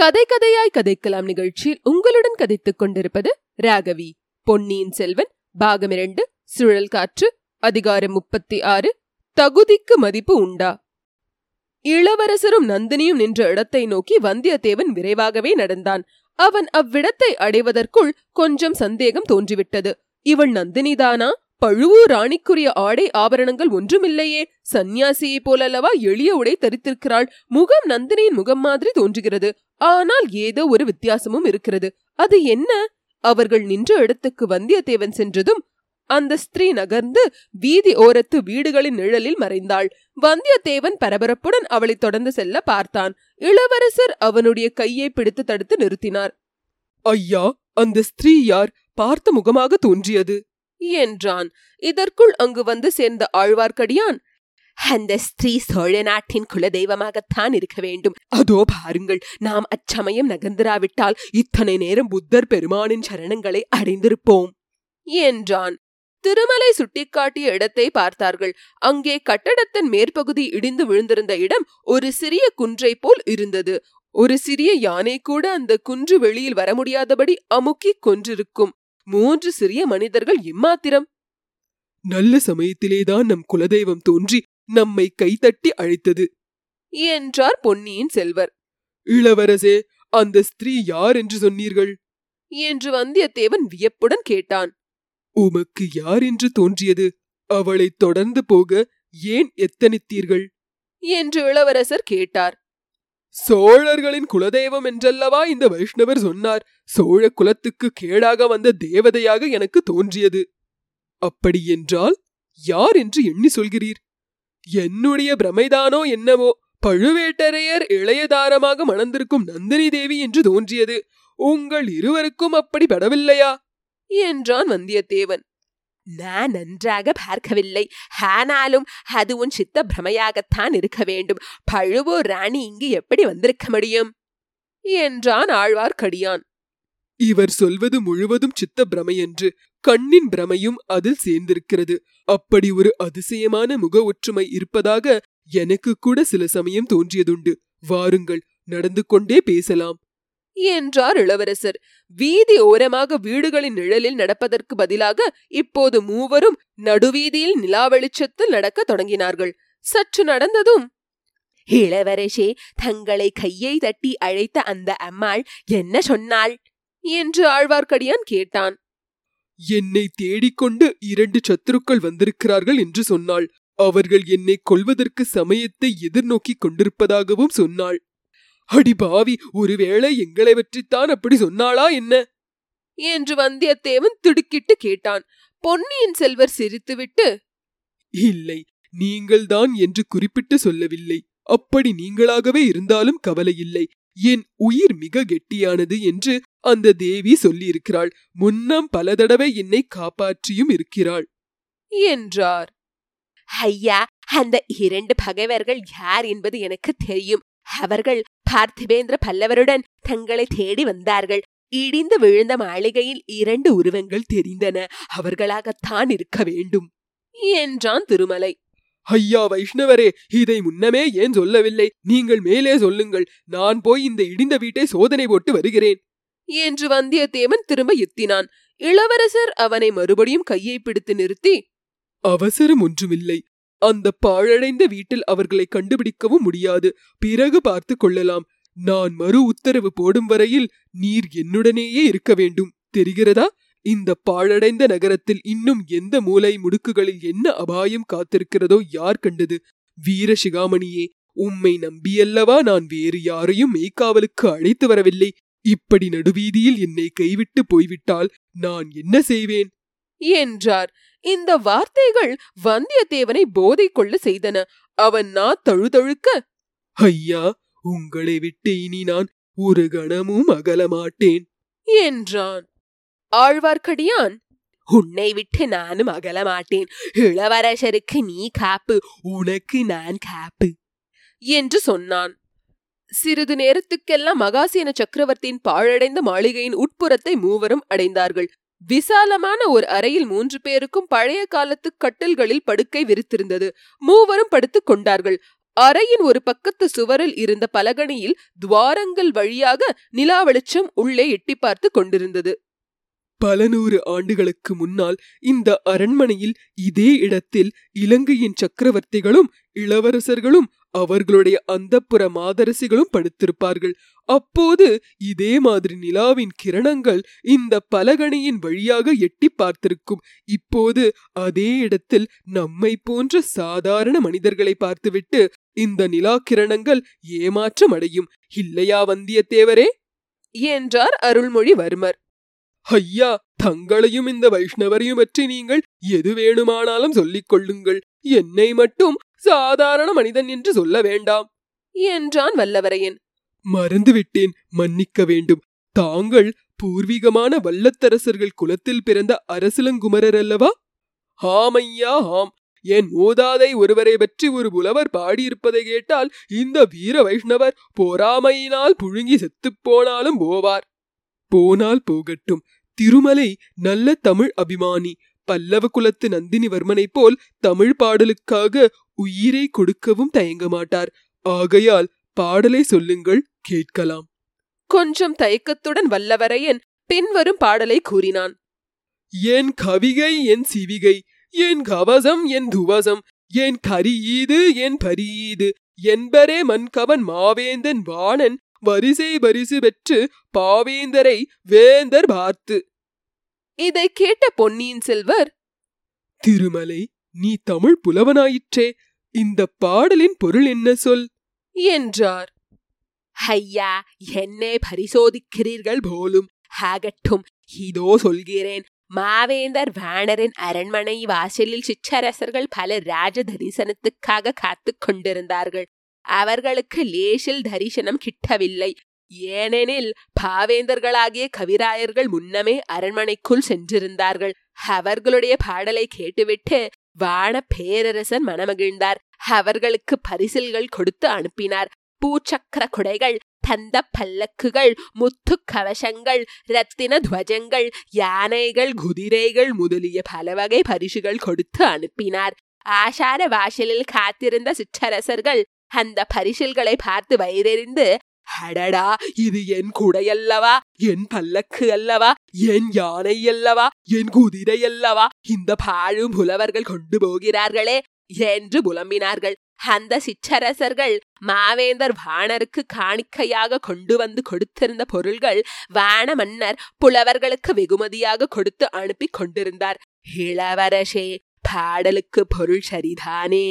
கதை கதையாய் கதைக்கலாம் நிகழ்ச்சியில் உங்களுடன் கதைத்துக் கொண்டிருப்பது ராகவி. பொன்னியின் செல்வன் பாகம் இரண்டு சுழல் காற்று அதிகாரம் முப்பத்தி ஆறு தகுதிக்கு மதிப்பு உண்டா? இளவரசரும் நந்தினியும் நின்ற இடத்தை நோக்கி வந்தியத்தேவன் விரைவாகவே நடந்தான். அவன் அவ்விடத்தை அடைவதற்குள் கொஞ்சம் சந்தேகம் தோன்றிவிட்டது. இவள் நந்தினிதானா? பழுவூர் ராணிக்குரிய ஆடை ஆபரணங்கள் ஒன்றுமில்லையே. சந்நியாசியைப் போலல்லவா எளிய உடை தரித்திருக்கிறாள். முகம் நந்தினியின் முகம் மாதிரி தோன்றுகிறது. ஆனால் ஏதோ ஒரு வித்தியாசமும் இருக்கிறது. அது என்ன? அவர்கள் நின்ற இடத்துக்கு வந்தியத்தேவன் சென்றதும் அந்த ஸ்திரீ நகர்ந்து வீதி ஓரத்து வீடுகளின் நிழலில் மறைந்தாள். வந்தியத்தேவன் பரபரப்புடன் அவளை தொடர்ந்து செல்ல பார்த்தான். இளவரசர் அவனுடைய கையை பிடித்து தடுத்து நிறுத்தினார். ஐயா அந்த ஸ்திரீ யார்? பார்த்த முகமாக தோன்றியது. என்றான். இதற்குள் அங்கு வந்து சேர்ந்த ஆழ்வார்க்கடியான் அந்த ஸ்திரீ சோழ நாட்டின் குலதெய்வமாகத்தான் இருக்க வேண்டும். அதோ பாருங்கள் நாம் அச்சமயம் நகர்ந்திராவிட்டால் இத்தனை நேரம் புத்தர் பெருமானின் சரணங்களை அடைந்திருப்போம் என்றான். திருமலை சுட்டிக்காட்டிய இடத்தை பார்த்தார்கள். அங்கே கட்டடத்தின் மேற்பகுதி இடிந்து விழுந்திருந்த இடம் ஒரு சிறிய குன்றை போல் இருந்தது. ஒரு சிறிய யானை கூட அந்த குன்று வெளியில் வர முடியாதபடி அமுக்கி கொன்றிருக்கும். மூன்று சிறிய மனிதர்கள் இம்மாத்திரம். நல்ல சமயத்திலேதான் நம் குலதெய்வம் தோன்றி நம்மை கைதட்டி அழைத்தது. என்றார் பொன்னியின் செல்வர். இளவரசே அந்த ஸ்திரீ யார் என்று சொன்னீர்கள்? என்று வந்தியத்தேவன் வியப்புடன் கேட்டான். உமக்கு யார் என்று தோன்றியது? அவளை தொடர்ந்து போக ஏன் எத்தனித்தீர்கள்? என்று இளவரசர் கேட்டார். சோழர்களின் குலதெய்வம் என்றல்லவா இந்த வைஷ்ணவர் சொன்னார்? சோழ குலத்துக்கு கேடாக வந்த தேவதையாக எனக்கு தோன்றியது. அப்படி என்றால் யார் என்று எண்ணி சொல்கிறீர்? என்னுடைய பிரமைதானோ என்னவோ பழுவேட்டரையர் இளையதாரமாக மணந்திருக்கும் நந்தினி தேவி என்று தோன்றியது. உங்கள் இருவருக்கும் அப்படி படவில்லையா? என்றான் வந்தியத்தேவன். நான் நன்றாக பார்க்கவில்லை. ஆனாலும் அது உன் சித்த பிரமையாகத்தான் இருக்க வேண்டும். பழுவூர் ராணி இங்கு எப்படி வந்திருக்க முடியும்? என்றான் ஆழ்வார்க்கடியான். இவர் சொல்வது முழுவதும் சித்த பிரமை என்று கண்ணின் பிரமையும் அதில் சேர்ந்திருக்கிறது. அப்படி ஒரு அதிசயமான முக ஒற்றுமை இருப்பதாக எனக்கு கூட சில சமயம் தோன்றியதுண்டு. வாருங்கள் நடந்து கொண்டே பேசலாம். என்றார் இளவரசர். வீதி ஓரமாக வீடுகளின் நிழலில் நடப்பதற்கு பதிலாக இப்போது மூவரும் நடுவீதியில் நிலா வெளிச்சத்தில் நடக்க தொடங்கினார்கள். சற்று நடந்ததும் இளவரசே தங்களை கையை தட்டி அழைத்த அந்த அம்மாள் என்ன சொன்னாள்? என்று ஆழ்வார்க்கடியான் கேட்டான். என்னை தேடிக்கொண்டு இரண்டு சத்துருக்கள் வந்திருக்கிறார்கள் என்று சொன்னாள். அவர்கள் என்னை கொல்வதற்கு சமயத்தை எதிர்நோக்கிக் கொண்டிருப்பதாகவும் சொன்னாள். அடி பாவி ஒருவேளை எங்களை பற்றித்தான் அப்படி சொன்னாளா என்ன? என்று வந்தியத்தேவன் திடுக்கிட்டு கேட்டான். பொன்னியின் செல்வர் சிரித்துவிட்டு இல்லை நீங்கள்தான் என்று குறிப்பிட்டு சொல்லவில்லை. அப்படி நீங்களாகவே இருந்தாலும் கவலையில்லை. என் உயிர் மிக கெட்டியானது என்று அந்த தேவி சொல்லியிருக்கிறாள். முன்னம் பல தடவை என்னை காப்பாற்றியும் இருக்கிறாள். என்றார். ஐயா அந்த இரண்டு பகைவர்கள் யார் என்பது எனக்கு தெரியும். அவர்கள் பார்த்திபேந்திர பல்லவருடன் தங்களை தேடி வந்தார்கள். இடிந்து விழுந்த மாளிகையில் இரண்டு உருவங்கள் தெரிந்தன. அவர்களாகத்தான் இருக்க வேண்டும் என்றான் திருமலை. ஐயா வைஷ்ணவரே இதை முன்னமே ஏன் சொல்லவில்லை? நீங்கள் மேலே சொல்லுங்கள். நான் போய் இந்த இடிந்த வீட்டை சோதனை போட்டு வருகிறேன். என்று வந்தியத்தேவன் திரும்ப எத்தினான். இளவரசர் அவனை மறுபடியும் கையை பிடித்து நிறுத்தி அவசரம் ஒன்றுமில்லை. அந்த பாழடைந்த வீட்டில் அவர்களை கண்டுபிடிக்கவும் முடியாது. பிறகு பார்த்து கொள்ளலாம். நான் மறு உத்தரவு போடும் வரையில் நீர் என்னுடனேயே இருக்க வேண்டும். தெரிகிறதா? இந்த பாழடைந்த நகரத்தில் இன்னும் எந்த மூலை முடுக்குகளில் என்ன அபாயம் காத்திருக்கிறதோ யார் கண்டது? வீர சிகாமணியே உம்மை நம்பியல்லவா நான் வேறு யாரையும் மெய்க்காவலுக்கு அழைத்து வரவில்லை. இப்படி நடுவீதியில் என்னை கைவிட்டு போய்விட்டால் நான் என்ன செய்வேன்? என்றார். இந்த வார்த்தைகள் வந்தியத்தேவனை போதை கொள்ள செய்தன. அவன் நா தழுதழுக்க ஐயா உங்களை விட்டு இனி நான் ஒரு கணமும் அகலமாட்டேன் என்றான். ஆழ்வார்க்கடியான்? உன்னை விட்டு நானும் அகலமாட்டேன் இளவரசருக்கு நீ காப்பு உனக்கு நான் காப்பு என்று சொன்னான். சிறிது நேரத்துக்கெல்லாம் மகாசேன சக்கரவர்த்தியின் பாழடைந்த மாளிகையின் உட்புறத்தை மூவரும் அடைந்தார்கள். விசாலமான ஒரு அறையில் மூன்று பேருக்கும் பழைய காலத்து கட்டில்களில் படுக்கை விரித்திருந்தது. மூவரும் படுத்துக் கொண்டார்கள். அறையின் ஒரு பக்கத்து சுவரில் இருந்த பலகணியில் துவாரங்கள் வழியாக நிலா வெளிச்சம் உள்ளே எட்டி பார்த்து கொண்டிருந்தது. பல நூறு ஆண்டுகளுக்கு முன்னால் இந்த அரண்மனையில் இதே இடத்தில் இலங்கையின் சக்கரவர்த்திகளும் இளவரசர்களும் அவர்களுடைய அந்தப்புற மாதரசிகளும் படுத்திருப்பார்கள். அப்போது இதே மாதிரி நிலாவின் கிரணங்கள் இந்த பலகணியின் வழியாக எட்டி பார்த்திருக்கும். இப்போது அதே இடத்தில் நம்மை போன்ற சாதாரண மனிதர்களை பார்த்துவிட்டு இந்த நிலா கிரணங்கள் ஏமாற்றம் அடையும். இல்லையா வந்தியத்தேவரே? என்றார் அருள்மொழிவர்மர். ஐயா தங்களையும் இந்த வைஷ்ணவரையும் பற்றி நீங்கள் எது வேணுமானாலும் சொல்லிக் கொள்ளுங்கள். என்னை மட்டும் சாதாரண மனிதன் என்று சொல்ல வேண்டாம். என்றான் வல்லவரையன். மறந்துவிட்டேன் மன்னிக்க வேண்டும். தாங்கள் பூர்வீகமான வல்லத்தரசர்கள் குலத்தில் பிறந்த அரசலங்குமரர் அல்லவா? ஆமையா ஆம். என் மூதாதை ஒருவரை பற்றி ஒரு புலவர் பாடியிருப்பதை கேட்டால் இந்த வீர வைஷ்ணவர் பொறாமையினால் புழுங்கி செத்துப் போனாலும் போவார். போனால் போகட்டும். திருமலை நல்ல தமிழ் அபிமானி. பல்லவ குலத்து நந்தினிவர்மனைப் போல் தமிழ் பாடலுக்காக உயிரை கொடுக்கவும் தயங்க மாட்டார். ஆகையால் பாடலை சொல்லுங்கள் கேட்கலாம். கொஞ்சம் தயக்கத்துடன் வல்லவரையன் பின்வரும் பாடலை கூறினான். என் கவிகை என் சிவிகை என் கவசம் என் துவசம் என் கரியீது என் பரியீது என்பரே மண்கவன் மாவேந்தன் வாணன் வரிசை வரிசு பெற்று பாவேந்தரை வேந்தர் பார்த்து இதை கேட்ட பொன்னியின் செல்வர் திருமலை நீ தமிழ் புலவனாயிற்றே இந்த பாடலின் பொருள் என்ன சொல்? என்றார். ஐயா என்னை பரிசோதிக்கிறீர்கள் போலும் ஆகட்டும் இதோ சொல்கிறேன் மாவேந்தர் வாணரின் அரண்மனை வாசலில் சிற்றரசர்கள் பல ராஜ தரிசனத்துக்காக காத்து கொண்டிருந்தார்கள். அவர்களுக்கு லேசில் தரிசனம் கிட்டவில்லை. ஏனெனில் பாவேந்தர்களாகிய கவிராயர்கள் முன்னமே அரண்மனைக்குள் சென்றிருந்தார்கள். அவர்களுடைய பாடலை கேட்டுவிட்டு வான பேரரசன் மனமகிழ்ந்தார். அவர்களுக்கு பரிசில்கள் கொடுத்து அனுப்பினார். பூச்சக்கர குடைகள் தந்த பல்லக்குகள் முத்து கவசங்கள் ரத்தின துவஜங்கள் யானைகள் குதிரைகள் முதலிய பல வகை பரிசுகள் கொடுத்து அனுப்பினார். ஆஷார வாசலில் காத்திருந்த சிற்றரசர்கள் அந்த பரிசில்களை பார்த்து வயிறெறிந்து அடடா இது என் குடையல்லவா? என் பல்லக்கு அல்லவா? என் யானை அல்லவா? என் குதிரை அல்லவா? இந்த பாழும் புலவர்கள் கொண்டு போகிறார்களே! என்று புலம்பினார்கள். அந்த சிற்றரசர்கள் மாவேந்தர் வாணருக்கு காணிக்கையாக கொண்டு வந்து கொடுத்திருந்த பொருள்கள் வான மன்னர் புலவர்களுக்கு வெகுமதியாக கொடுத்து அனுப்பி கொண்டிருந்தார். இளவரசே பாடலுக்கு பொருள் சரிதானே?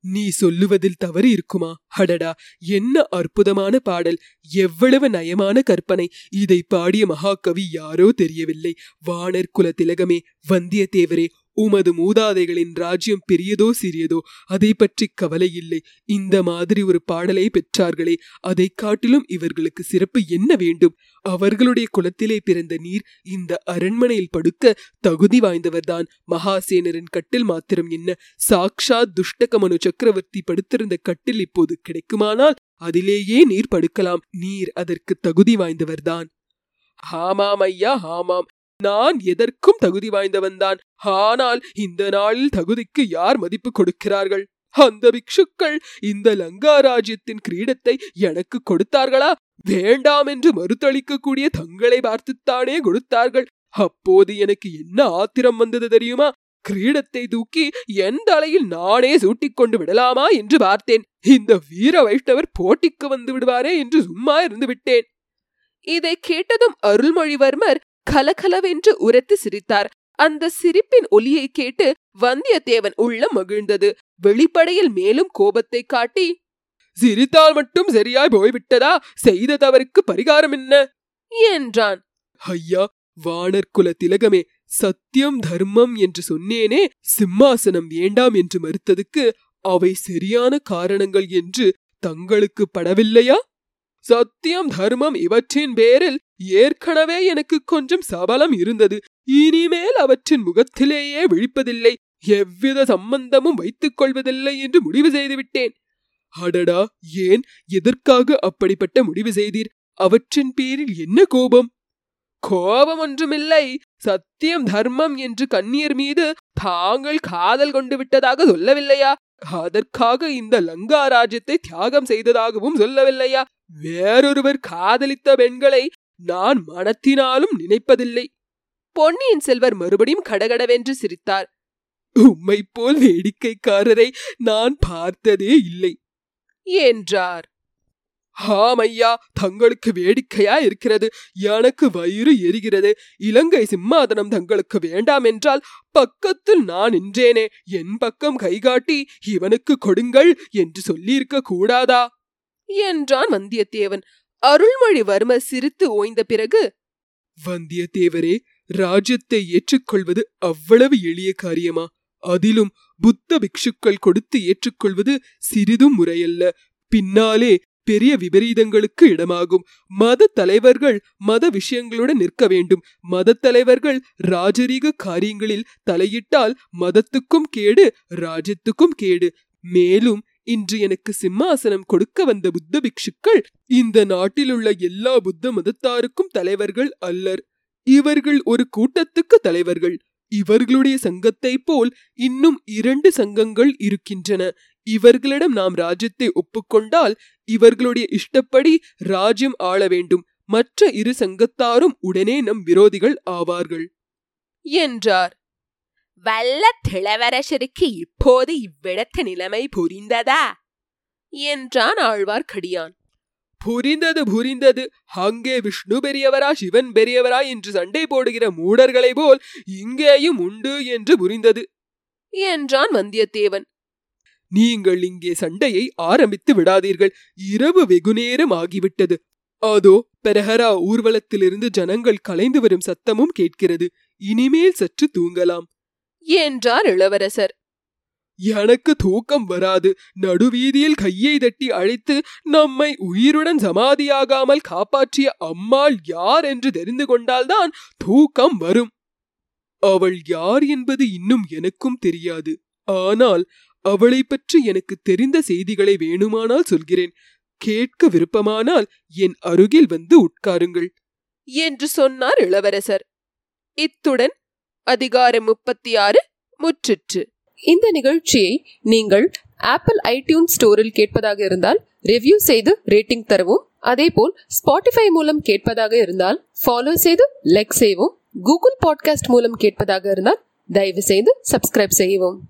நீ சொல்லுவதில் தவறு இருக்குமா? அடடா என்ன அற்புதமான பாடல். எவ்வளவு நயமான கற்பனை. இதை பாடிய மகாகவி யாரோ தெரியவில்லை. வானர் குல திலகமே வந்தியத்தேவரே உமது மூதாதைகளின் ராஜ்யம் பெரியதோ சிறியதோ அதை பற்றி கவலை இல்லை இந்த மாதிரி ஒரு பாடலை பெற்றார்களே அதை காட்டிலும் இவர்களுக்கு சிறப்பு என்ன வேண்டும்? அவர்களுடைய குலத்திலே பிறந்த நீர் இந்த அரண்மனையில் படுக்க தகுதி வாய்ந்தவர்தான். மகாசேனரின் கட்டில் மாத்திரம் என்ன? சாக்ஷாத் துஷ்டகமனு சக்கரவர்த்தி படுத்திருந்த கட்டில் இப்போது கிடைக்குமானால் அதிலேயே நீர் படுக்கலாம். நீர் அதற்கு தகுதி வாய்ந்தவர்தான். ஆமாம் ஐயா ஆமாம். நான் எதற்கும் தகுதி வாய்ந்தவன்தான். ஆனால் இந்த நாளில் தகுதிக்கு யார் மதிப்பு கொடுக்கிறார்கள்? அந்த பிக்ஷுக்கள் இந்த லங்கா ராஜ்யத்தின் கிரீடத்தை எனக்கு கொடுத்தார்களா? வேண்டாம் என்று மறுத்தளிக்கக்கூடிய தங்களை பார்த்துத்தானே கொடுத்தார்கள். அப்போது எனக்கு என்ன ஆத்திரம் வந்தது தெரியுமா? கிரீடத்தை தூக்கி என் தலையில் நானே சூட்டிக் கொண்டு விடலாமா என்று பார்த்தேன். இந்த வீர வைஷ்ணவர் போட்டிக்கு வந்து விடுவாரே என்று சும்மா இருந்து விட்டேன் இதை கேட்டதும் அருள்மொழிவர்மர் கலகலவென்று உரத்து சிரித்தார். அந்த சிரிப்பின் ஒலியை கேட்டு வந்தியத்தேவன் உள்ளம் மகிழ்ந்தது. வெளிப்படையில் மேலும் கோபத்தை காட்டி சிரித்தால் மட்டும் சரியாய் போய்விட்டதா? செய்த தவறுக்கு பரிகாரம் என்ன? என்றான். ஐயா வானர்குல திலகமே சத்தியம் தர்மம் என்று சொன்னேனே சிம்மாசனம் வேண்டாம் என்று மறுத்ததுக்கு அவை சரியான காரணங்கள் என்று தங்களுக்கு படவில்லையா? சத்தியம் தர்மம் இவற்றின் பேரில் ஏற்கனவே எனக்கு கொஞ்சம் சபலம் இருந்தது. இனிமேல் அவற்றின் முகத்திலேயே விழிப்பதில்லை. எவ்வித சம்பந்தமும் வைத்துக் கொள்வதில்லை என்று முடிவு செய்துவிட்டேன். அடடா ஏன் எதற்காக அப்படிப்பட்ட முடிவு செய்தீர்? அவற்றின் பேரில் என்ன கோபம்? கோபம் ஒன்றுமில்லை. சத்தியம் தர்மம் என்று கண்ணியர் மீது தாங்கள் காதல் கொண்டு விட்டதாக சொல்லவில்லையா? அதற்காக இந்த லங்கா ராஜ்யத்தை தியாகம் செய்ததாகவும் சொல்லவில்லையா? வேறொருவர் காதலித்த பெண்களை நான் மனத்தினாலும் நினைப்பதில்லை. பொன்னியின் செல்வர் மறுபடியும் கடகடவென்று சிரித்தார். உம்மை போல் வேடிக்கைக்காரரை நான் பார்த்ததே இல்லை என்றார். ஆமையா தங்களுக்கு வேடிக்கையா இருக்கிறது. எனக்கு வயிறு எரிகிறது. இலங்கை சிம்மாதனம் தங்களுக்கு வேண்டாம் என்றால் பக்கத்தில் நான் நின்றேனே. என் பக்கம் கைகாட்டி இவனுக்கு கொடுங்கள் என்று சொல்லியிருக்க கூடாதா? என்றான் வந்தியத்தேவன். அருள்மொழிவர்மர் சிரித்து ஓய்ந்த பிறகு வந்தியத்தேவரே ராஜ்யத்தை ஏற்றுக்கொள்வது அவ்வளவு எளிய காரியமா? அதிலும் புத்த பிக்ஷுக்கள் கொடுத்து ஏற்றுக்கொள்வது சிறிதும் முறையல்ல. பின்னாலே பெரிய விபரீதங்களுக்கு இடமாகும். மத தலைவர்கள் மத விஷயங்களுடன் நிற்க வேண்டும். மத தலைவர்கள் ராஜரீக காரியங்களில் தலையிட்டால் மதத்துக்கும் கேடு ராஜ்யத்துக்கும் கேடு. மேலும் இன்று எனக்கு சிம்மாசனம் கொடுக்க வந்த புத்த பிக்ஷுக்கள் இந்த நாட்டிலுள்ள எல்லா புத்த மதத்தாருக்கும் தலைவர்கள் அல்லர். இவர்கள் ஒரு கூட்டத்துக்கு தலைவர்கள். இவர்களுடைய சங்கத்தை போல் இன்னும் இரண்டு சங்கங்கள் இருக்கின்றன. இவர்களிடம் நாம் ராஜ்யத்தை ஒப்புக்கொண்டால் இவர்களுடைய இஷ்டப்படி ராஜ்யம் ஆள வேண்டும். மற்ற இரு சங்கத்தாரும் உடனே நம் விரோதிகள் ஆவார்கள். என்றார். வல்ல திளவரசருக்கு இப்போது இவ்விடத்து நிலைமை புரிந்ததா? என்றான் ஆழ்வார்க்கடியான் புரிந்தது புரிந்தது. அங்கே விஷ்ணு பெரியவரா சிவன் பெரியவரா என்று சண்டை போடுகிற மூடர்களை போல் இங்கேயும் உண்டு என்று புரிந்தது. என்றான் வந்தியத்தேவன். நீங்கள் இங்கே சண்டையை ஆரம்பித்து விடாதீர்கள். இரவு வெகுநேரம் ஆகிவிட்டது. அதோ பெரஹரா ஊர்வலத்திலிருந்து ஜனங்கள் கலைந்து வரும் சத்தமும் கேட்கிறது. இனிமேல் சற்று தூங்கலாம். என்றார் இளவரசர். எனக்கு தூக்கம் வராது. நடுவீதியில் கையை தட்டி அழைத்து நம்மை உயிருடன் சமாதியாகாமல் காப்பாற்றிய அம்மாள் யார் என்று தெரிந்து கொண்டால்தான் தூக்கம் வரும். அவள் யார் என்பது இன்னும் எனக்கும் தெரியாது. ஆனால் அவளை பற்றி எனக்கு தெரிந்த செய்திகளை வேணுமானால் சொல்கிறேன். கேட்க விருப்பமானால் என் அருகில் வந்து உட்காருங்கள். என்று சொன்னார் இளவரசர். இத்துடன் அதிகாரம் முப்பத்தி ஆறு முற்றிற்று. இந்த நிகழ்ச்சியை நீங்கள் ஆப்பிள் ஐடியூன் ஸ்டோரில் கேட்பதாக இருந்தால் ரிவ்யூ செய்து ரேட்டிங் தரவும். அதேபோல் ஸ்பாட்டிஃபை மூலம் கேட்பதாக இருந்தால் ஃபாலோ செய்து லைக் செய்யவும் கூகுள் பாட்காஸ்ட் மூலம் கேட்பதாக இருந்தால் தயவு செய்து சப்ஸ்கிரைப் செய்யவும்.